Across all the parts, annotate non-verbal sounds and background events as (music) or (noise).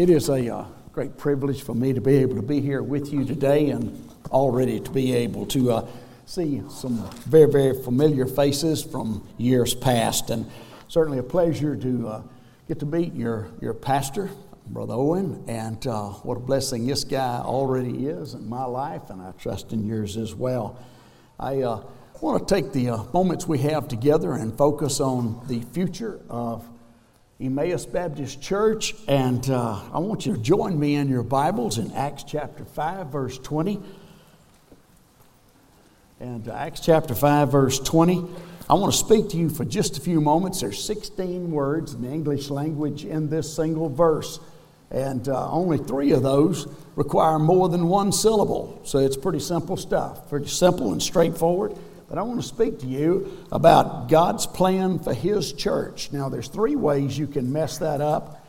It is a uh, great privilege for me to be able to be here with you today and already to be able to uh, see some very, very familiar faces from years past. And certainly a pleasure to uh, get to meet your, your pastor, Brother Owen, and uh, what a blessing this guy already is in my life, and I trust in yours as well. I uh, want to take the uh, moments we have together and focus on the future of Emmaus Baptist Church, and uh, I want you to join me in your Bibles in Acts chapter 5, verse 20. And uh, Acts chapter 5, verse 20. I want to speak to you for just a few moments. There's 16 words in the English language in this single verse, and uh, only three of those require more than one syllable. So it's pretty simple stuff, pretty simple and straightforward. But I want to speak to you about God's plan for His church. Now, there's three ways you can mess that up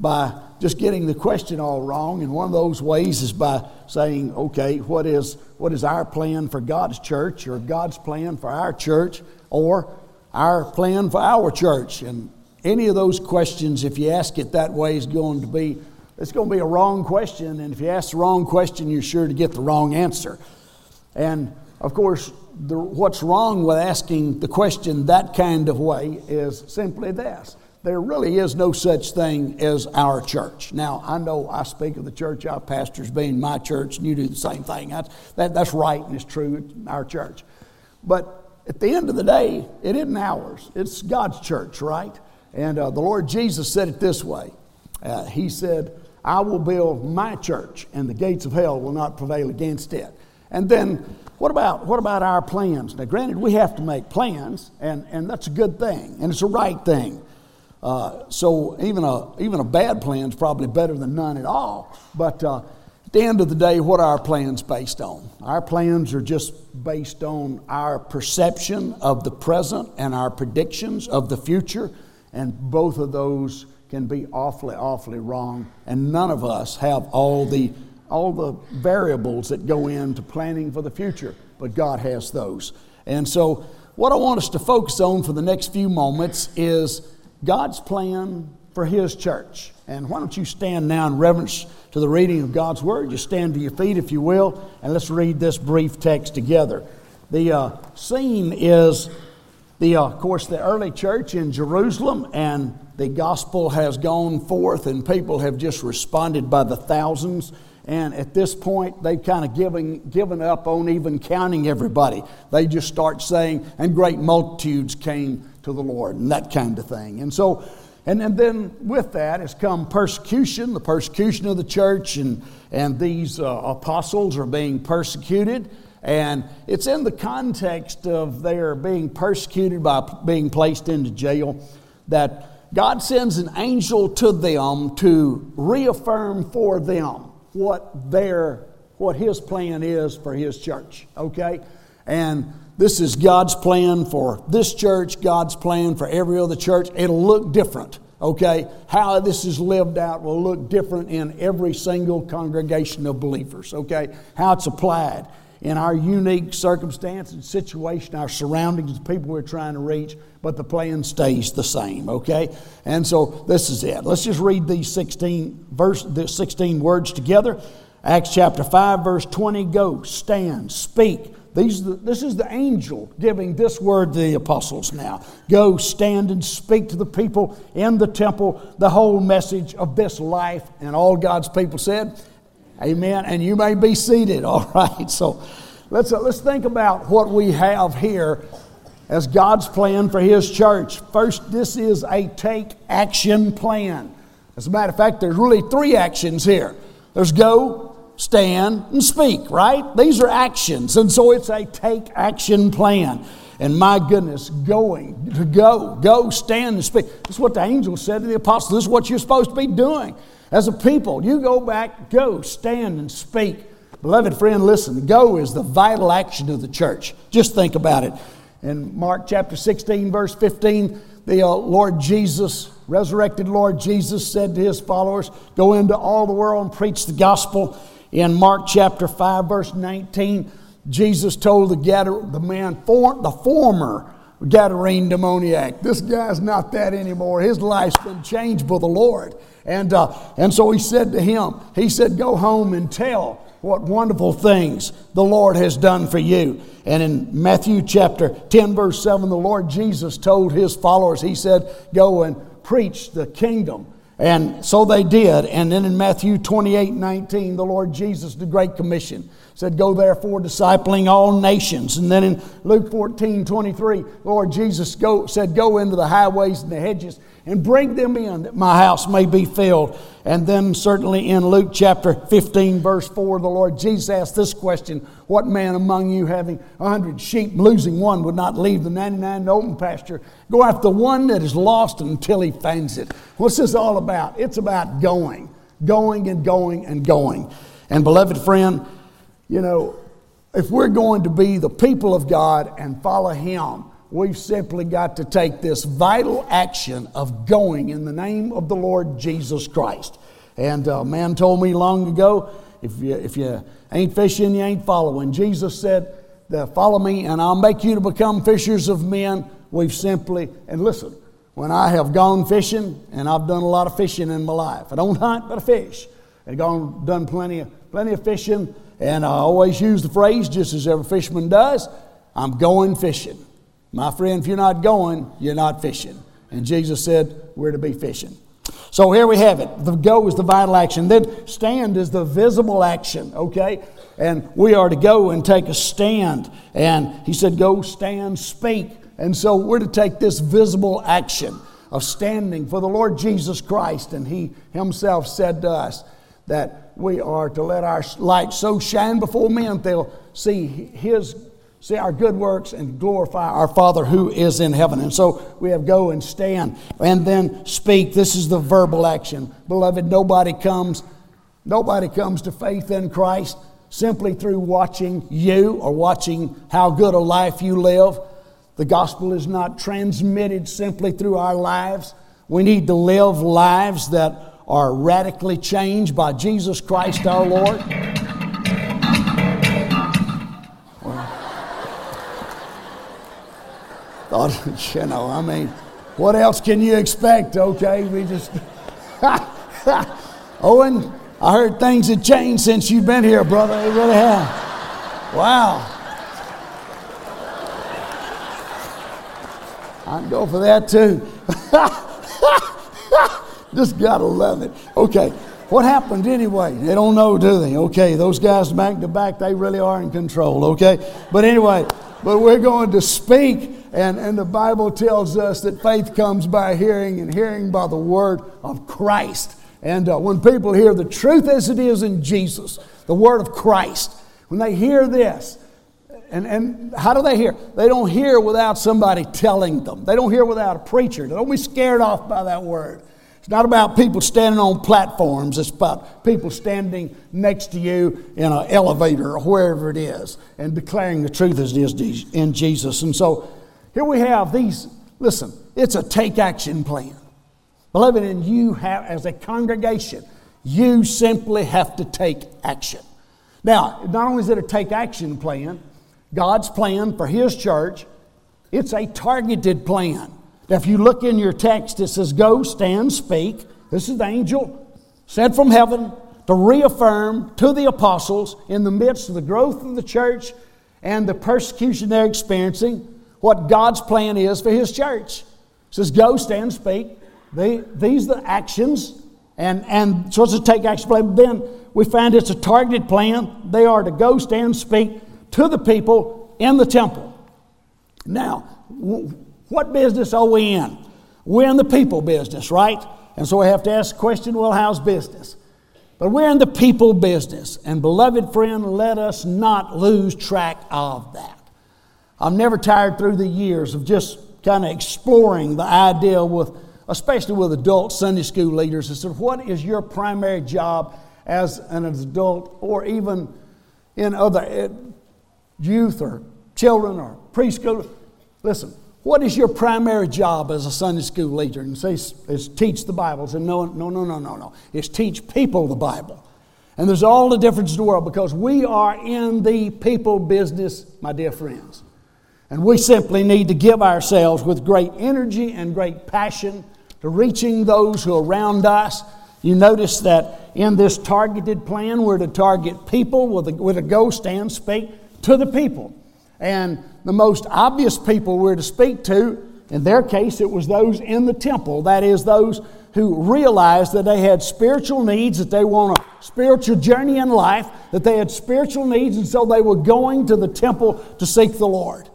by just getting the question all wrong. And one of those ways is by saying, okay, what is, what is our plan for God's church, or God's plan for our church, or our plan for our church? And any of those questions, if you ask it that way, is going to be it's going to be a wrong question. And if you ask the wrong question, you're sure to get the wrong answer. And of course, the, what's wrong with asking the question that kind of way is simply this there really is no such thing as our church. Now, I know I speak of the church our pastors being my church, and you do the same thing. That's, that, that's right and it's true, it's our church. But at the end of the day, it isn't ours, it's God's church, right? And uh, the Lord Jesus said it this way uh, He said, I will build my church, and the gates of hell will not prevail against it. And then what about, what about our plans? Now, granted, we have to make plans, and, and that's a good thing, and it's a right thing. Uh, so even a, even a bad plan is probably better than none at all. But uh, at the end of the day, what are our plans based on? Our plans are just based on our perception of the present and our predictions of the future, and both of those can be awfully, awfully wrong. And none of us have all the all the variables that go into planning for the future, but God has those. And so, what I want us to focus on for the next few moments is God's plan for His church. And why don't you stand now in reverence to the reading of God's Word? Just stand to your feet, if you will, and let's read this brief text together. The uh, scene is, the, uh, of course, the early church in Jerusalem, and the gospel has gone forth, and people have just responded by the thousands. And at this point, they've kind of given, given up on even counting everybody. They just start saying, and great multitudes came to the Lord, and that kind of thing. And so, and, and then with that has come persecution, the persecution of the church, and, and these uh, apostles are being persecuted. And it's in the context of their being persecuted by being placed into jail that God sends an angel to them to reaffirm for them what their what his plan is for his church okay? And this is god's plan for this church god's plan for every other church. It'll look different okay? How this is lived out will look different in every single congregation of believers okay? How it's applied in our unique circumstance and situation, our surroundings, the people we're trying to reach, but the plan stays the same, okay? And so this is it. Let's just read these 16 verse the 16 words together. Acts chapter 5 verse 20 go stand speak these, this is the angel giving this word to the apostles now. Go stand and speak to the people in the temple the whole message of this life. And all God's people said, Amen. And you may be seated, (laughs) all right? So let's, let's think about what we have here as God's plan for His church. First, this is a take action plan. As a matter of fact, there's really three actions here there's go, stand, and speak, right? These are actions. And so it's a take action plan. And my goodness, going, to go, go, stand, and speak. This is what the angel said to the apostles. This is what you're supposed to be doing. As a people, you go back, go, stand, and speak. Beloved friend, listen, go is the vital action of the church. Just think about it. In Mark chapter 16, verse 15, the uh, Lord Jesus, resurrected Lord Jesus, said to his followers, Go into all the world and preach the gospel. In Mark chapter 5, verse 19, Jesus told the, the man, for, the former Gadarene demoniac. This guy's not that anymore. His life's been changed by the Lord. And, uh, and so he said to him, He said, Go home and tell what wonderful things the Lord has done for you. And in Matthew chapter 10, verse 7, the Lord Jesus told his followers, He said, Go and preach the kingdom. And so they did. And then in Matthew 28 19, the Lord Jesus, the Great Commission, said, Go therefore, discipling all nations. And then in Luke 14 23, the Lord Jesus go, said, Go into the highways and the hedges and bring them in that my house may be filled. And then, certainly in Luke chapter 15, verse 4, the Lord Jesus asked this question What man among you having a hundred sheep, losing one, would not leave the 99 in open pasture? Go after one that is lost until he finds it. What's this all about? It's about going, going and going and going. And, beloved friend, you know, if we're going to be the people of God and follow Him, we've simply got to take this vital action of going in the name of the Lord Jesus Christ. And a man told me long ago if you, if you ain't fishing, you ain't following. Jesus said, Follow me, and I'll make you to become fishers of men. We've simply, and listen, when I have gone fishing, and I've done a lot of fishing in my life, I don't hunt, but I fish. I've gone, done plenty of, plenty of fishing, and I always use the phrase, just as every fisherman does I'm going fishing. My friend, if you're not going, you're not fishing. And Jesus said, We're to be fishing. So here we have it. The go is the vital action. Then stand is the visible action, okay? And we are to go and take a stand. And he said, Go stand, speak. And so we're to take this visible action of standing for the Lord Jesus Christ. And he himself said to us that we are to let our light so shine before men they'll see his see our good works and glorify our Father who is in heaven. And so we have go and stand and then speak. This is the verbal action. Beloved, nobody comes, nobody comes to faith in Christ simply through watching you or watching how good a life you live. The gospel is not transmitted simply through our lives. We need to live lives that are radically changed by Jesus Christ our Lord. Thought, (laughs) you know, I mean, what else can you expect? Okay, we just. (laughs) Owen, I heard things have changed since you've been here, brother. They really have. Wow. I'd go for that too. (laughs) just gotta love it. Okay, what happened anyway? They don't know, do they? Okay, those guys back to back, they really are in control. Okay, but anyway, but we're going to speak and, and the Bible tells us that faith comes by hearing, and hearing by the word of Christ. And uh, when people hear the truth as it is in Jesus, the word of Christ, when they hear this, and, and how do they hear? They don't hear without somebody telling them. They don't hear without a preacher. They don't be scared off by that word. It's not about people standing on platforms. It's about people standing next to you in an elevator or wherever it is and declaring the truth as it is in Jesus. And so here we have these, listen, it's a take action plan. Beloved, and you have, as a congregation, you simply have to take action. Now, not only is it a take action plan, God's plan for His church, it's a targeted plan. Now, if you look in your text, it says, Go, stand, speak. This is the angel sent from heaven to reaffirm to the apostles in the midst of the growth of the church and the persecution they're experiencing what God's plan is for His church. It says, Go, stand, speak. These are the actions, and, and so it's a take action plan. Then we find it's a targeted plan. They are to go, stand, speak to the people in the temple. Now, what business are we in? We're in the people business, right? And so we have to ask the question well, how's business? But we're in the people business. And, beloved friend, let us not lose track of that. I'm never tired through the years of just kind of exploring the idea with, especially with adult Sunday school leaders. I said, what is your primary job as an adult or even in other youth or children or preschool? Listen, what is your primary job as a Sunday school leader? And say, is teach the Bible. Said, no, no, no, no, no, no. It's teach people the Bible. And there's all the difference in the world because we are in the people business, my dear friends. And we simply need to give ourselves with great energy and great passion to reaching those who are around us. You notice that in this targeted plan, we're to target people with a, with a go stand, speak to the people. And the most obvious people we're to speak to, in their case, it was those in the temple. That is, those who realized that they had spiritual needs, that they want a spiritual journey in life, that they had spiritual needs, and so they were going to the temple to seek the Lord.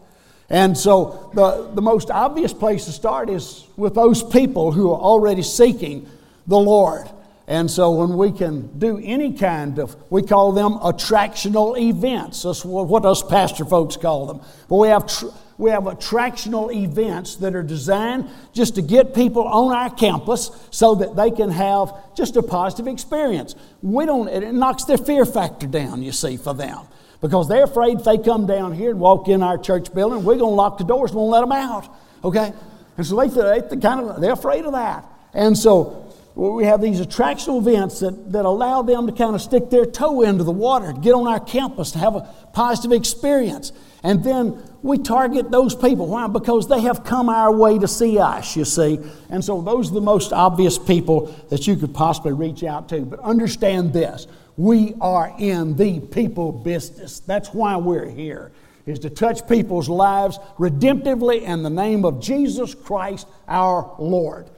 And so the, the most obvious place to start is with those people who are already seeking the Lord. And so when we can do any kind of, we call them attractional events. That's what us pastor folks call them. But we have, tr- we have attractional events that are designed just to get people on our campus so that they can have just a positive experience. We don't, it knocks their fear factor down, you see, for them because they're afraid if they come down here and walk in our church building, we're going to lock the doors, won't let them out. Okay? And so they, they, kind of, they're afraid of that. And so we have these attractional events that, that allow them to kind of stick their toe into the water, get on our campus, to have a positive experience. And then we target those people. Why? Because they have come our way to see us, you see. And so those are the most obvious people that you could possibly reach out to. But understand this we are in the people business. That's why we're here, is to touch people's lives redemptively in the name of Jesus Christ our Lord.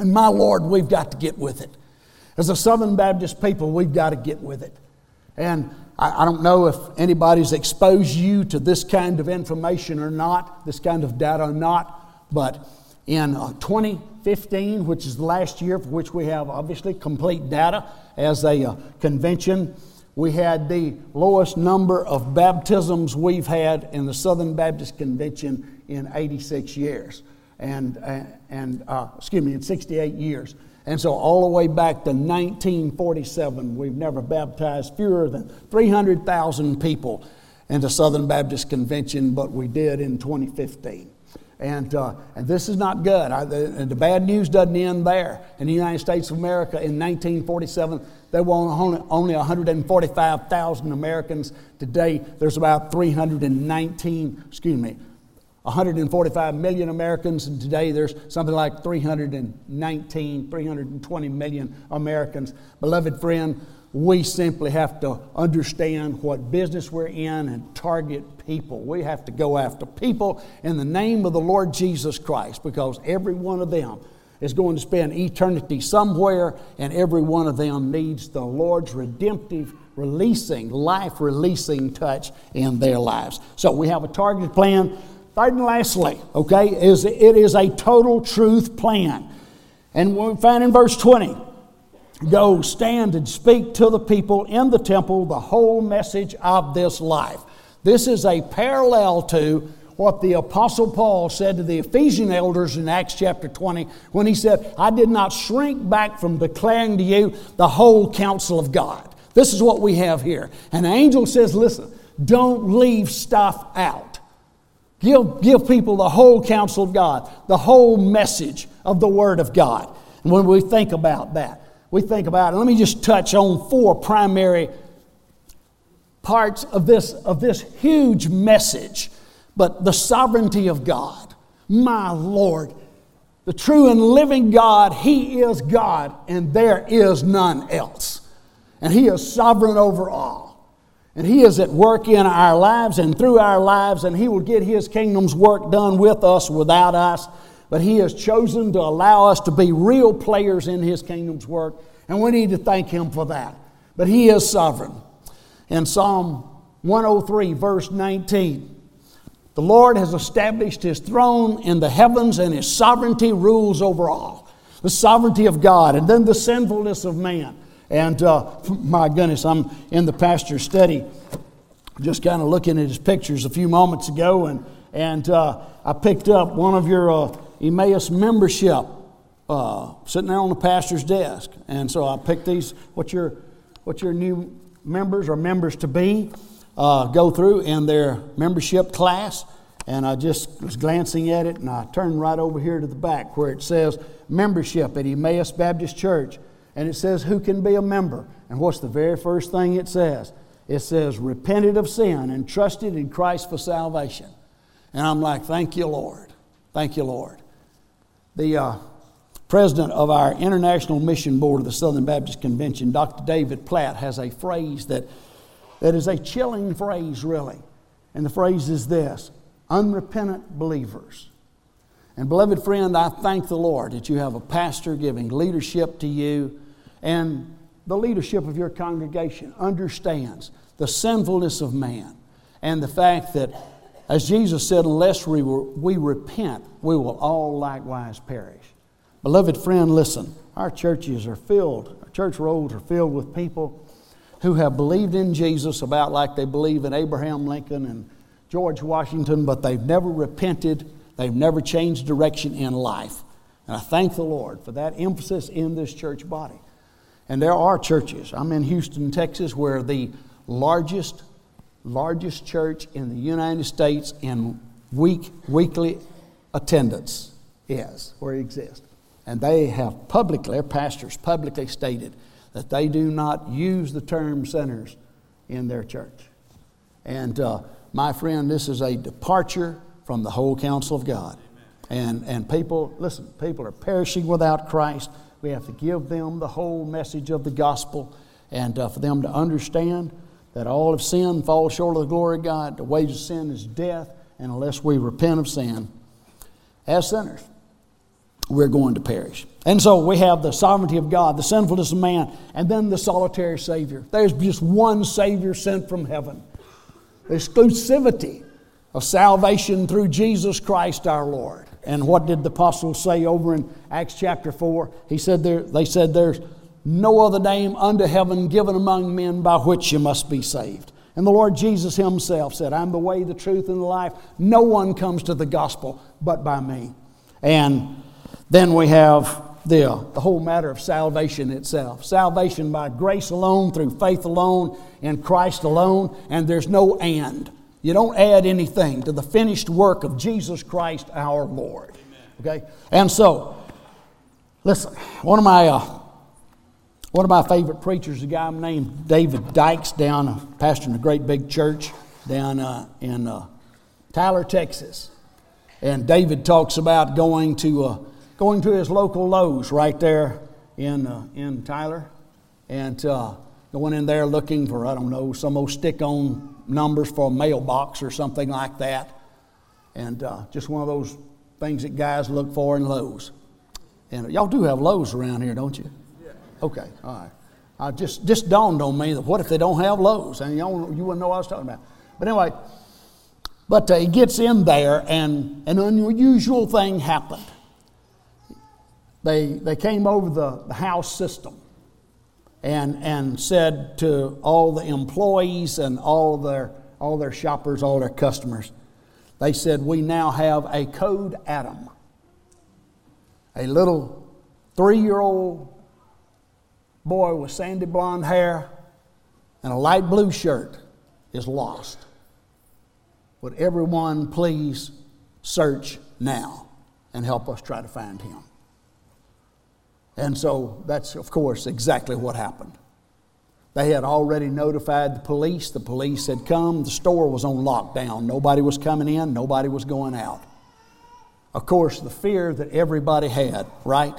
And my Lord, we've got to get with it. As a Southern Baptist people, we've got to get with it. And I, I don't know if anybody's exposed you to this kind of information or not, this kind of data or not, but in uh, 2015, which is the last year for which we have obviously complete data as a uh, convention, we had the lowest number of baptisms we've had in the Southern Baptist Convention in 86 years. And, uh, and uh, excuse me, in 68 years. And so, all the way back to 1947, we've never baptized fewer than 300,000 people in the Southern Baptist Convention, but we did in 2015. And, uh, and this is not good. I, the, the, bad news doesn't end there. In the United States of America in 1947, there were only, only 145,000 Americans. Today, there's about 319, excuse me, 145 million Americans, and today there's something like 319, 320 million Americans. Beloved friend, we simply have to understand what business we're in and target people. We have to go after people in the name of the Lord Jesus Christ because every one of them is going to spend eternity somewhere, and every one of them needs the Lord's redemptive, releasing, life releasing touch in their lives. So we have a targeted plan. Third and lastly, okay, is it is a total truth plan. And we find in verse 20, Go stand and speak to the people in the temple the whole message of this life. This is a parallel to what the Apostle Paul said to the Ephesian elders in Acts chapter 20 when he said, I did not shrink back from declaring to you the whole counsel of God. This is what we have here. An angel says, Listen, don't leave stuff out. Give, give people the whole counsel of God, the whole message of the Word of God. And when we think about that, we think about it. Let me just touch on four primary parts of this, of this huge message. But the sovereignty of God, my Lord, the true and living God, He is God, and there is none else. And He is sovereign over all. And He is at work in our lives and through our lives, and He will get His kingdom's work done with us, without us but He has chosen to allow us to be real players in His kingdom's work, and we need to thank Him for that. But He is sovereign. In Psalm 103, verse 19, the Lord has established His throne in the heavens, and His sovereignty rules over all. The sovereignty of God, and then the sinfulness of man. And uh, my goodness, I'm in the pastor's study, just kind of looking at his pictures a few moments ago, and, and uh, I picked up one of your uh, Emmaus membership uh, sitting there on the pastor's desk. And so I picked these, what your, what your new members or members to be uh, go through in their membership class. And I just was glancing at it and I turned right over here to the back where it says membership at Emmaus Baptist Church. And it says who can be a member. And what's the very first thing it says? It says repented of sin and trusted in Christ for salvation. And I'm like, thank you, Lord. Thank you, Lord. The uh, president of our International Mission Board of the Southern Baptist Convention, Dr. David Platt, has a phrase that, that is a chilling phrase, really. And the phrase is this unrepentant believers. And, beloved friend, I thank the Lord that you have a pastor giving leadership to you, and the leadership of your congregation understands the sinfulness of man and the fact that, as Jesus said, unless we, we repent, we will all likewise perish. Beloved friend, listen, our churches are filled, our church rolls are filled with people who have believed in Jesus about like they believe in Abraham Lincoln and George Washington, but they've never repented, they've never changed direction in life. And I thank the Lord for that emphasis in this church body. And there are churches. I'm in Houston, Texas, where the largest, largest church in the United States in week, weekly attendance is, where it exists. And they have publicly, their pastors publicly stated that they do not use the term sinners in their church. And uh, my friend, this is a departure from the whole counsel of God. And, and people, listen, people are perishing without Christ. We have to give them the whole message of the gospel and uh, for them to understand that all of sin falls short of the glory of God. The wage of sin is death, and unless we repent of sin as sinners, we're going to perish. And so we have the sovereignty of God, the sinfulness of man, and then the solitary Savior. There's just one Savior sent from heaven. The exclusivity of salvation through Jesus Christ our Lord. And what did the apostles say over in Acts chapter 4? He said there, they said, There's no other name under heaven given among men by which you must be saved. And the Lord Jesus Himself said, I'm the way, the truth, and the life. No one comes to the gospel but by me. And then we have the, uh, the whole matter of salvation itself. Salvation by grace alone, through faith alone, in Christ alone, and there's no and. You don't add anything to the finished work of Jesus Christ our Lord. Okay? And so, listen, one of my, uh, one of my favorite preachers, is a guy named David Dykes, down, uh, pastoring a great big church down uh, in uh, Tyler, Texas. And David talks about going to, uh, going to his local Lowe's right there in, uh, in Tyler and uh, going in there looking for, I don't know, some old stick on numbers for a mailbox or something like that. And uh, just one of those things that guys look for in Lowe's. And y'all do have Lowe's around here, don't you? Okay, all right. I just, just dawned on me that what if they don't have Lowe's? And y'all, you wouldn't know what I was talking about. But anyway, but uh, he gets in there, and an unusual thing happened. They, they came over the, the house system and, and said to all the employees and all their, all their shoppers, all their customers, they said, We now have a code Adam. A little three year old boy with sandy blonde hair and a light blue shirt is lost. Would everyone please search now and help us try to find him? And so that's, of course, exactly what happened. They had already notified the police. The police had come. The store was on lockdown. Nobody was coming in, nobody was going out. Of course, the fear that everybody had, right?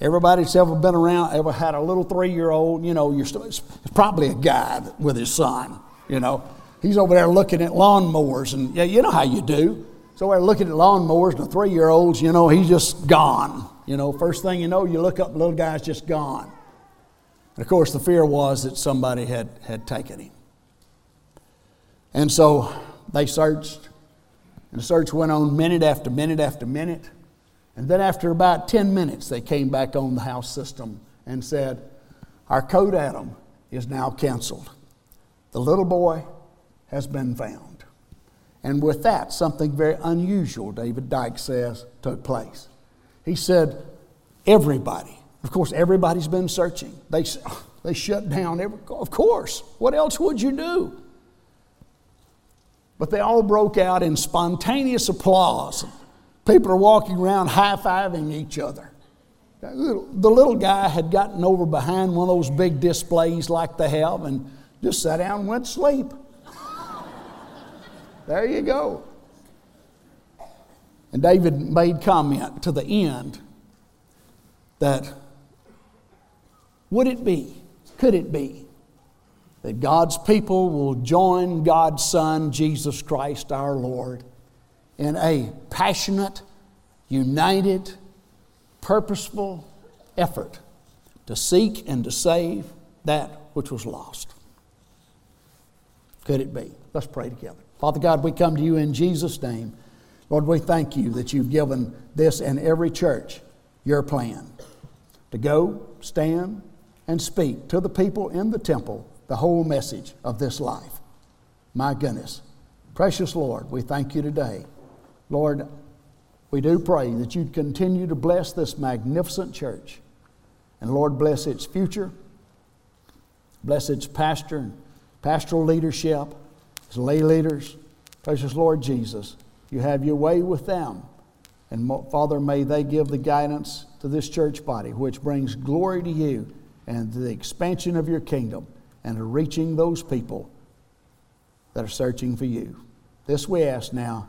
Everybody that's ever been around, ever had a little three year old, you know, it's probably a guy with his son, you know. He's over there looking at lawnmowers, and yeah, you know how you do. So we're looking at lawnmowers, and the three year olds, you know, he's just gone. You know, first thing you know, you look up, the little guy's just gone. And of course, the fear was that somebody had, had taken him. And so they searched, and the search went on minute after minute after minute. And then, after about 10 minutes, they came back on the house system and said, Our code Adam is now canceled. The little boy has been found. And with that, something very unusual, David Dyke says, took place. He said, everybody. Of course, everybody's been searching. They, (laughs) they shut down. Every, of course. What else would you do? But they all broke out in spontaneous applause. People are walking around high fiving each other. The little guy had gotten over behind one of those big displays like they have and just sat down and went to sleep. (laughs) There you go. And David made comment to the end that would it be, could it be, that God's people will join God's Son, Jesus Christ our Lord, in a passionate, united, purposeful effort to seek and to save that which was lost. Could it be? Let's pray together. Father God, we come to you in Jesus' name. Lord, we thank you that you've given this and every church your plan to go, stand, and speak to the people in the temple the whole message of this life. My goodness. Precious Lord, we thank you today. Lord, we do pray that you'd continue to bless this magnificent church. And Lord, bless its future, bless its pastor and pastoral leadership, its lay leaders. Precious Lord Jesus, you have your way with them. And Father, may they give the guidance to this church body, which brings glory to you and the expansion of your kingdom and reaching those people that are searching for you. This we ask now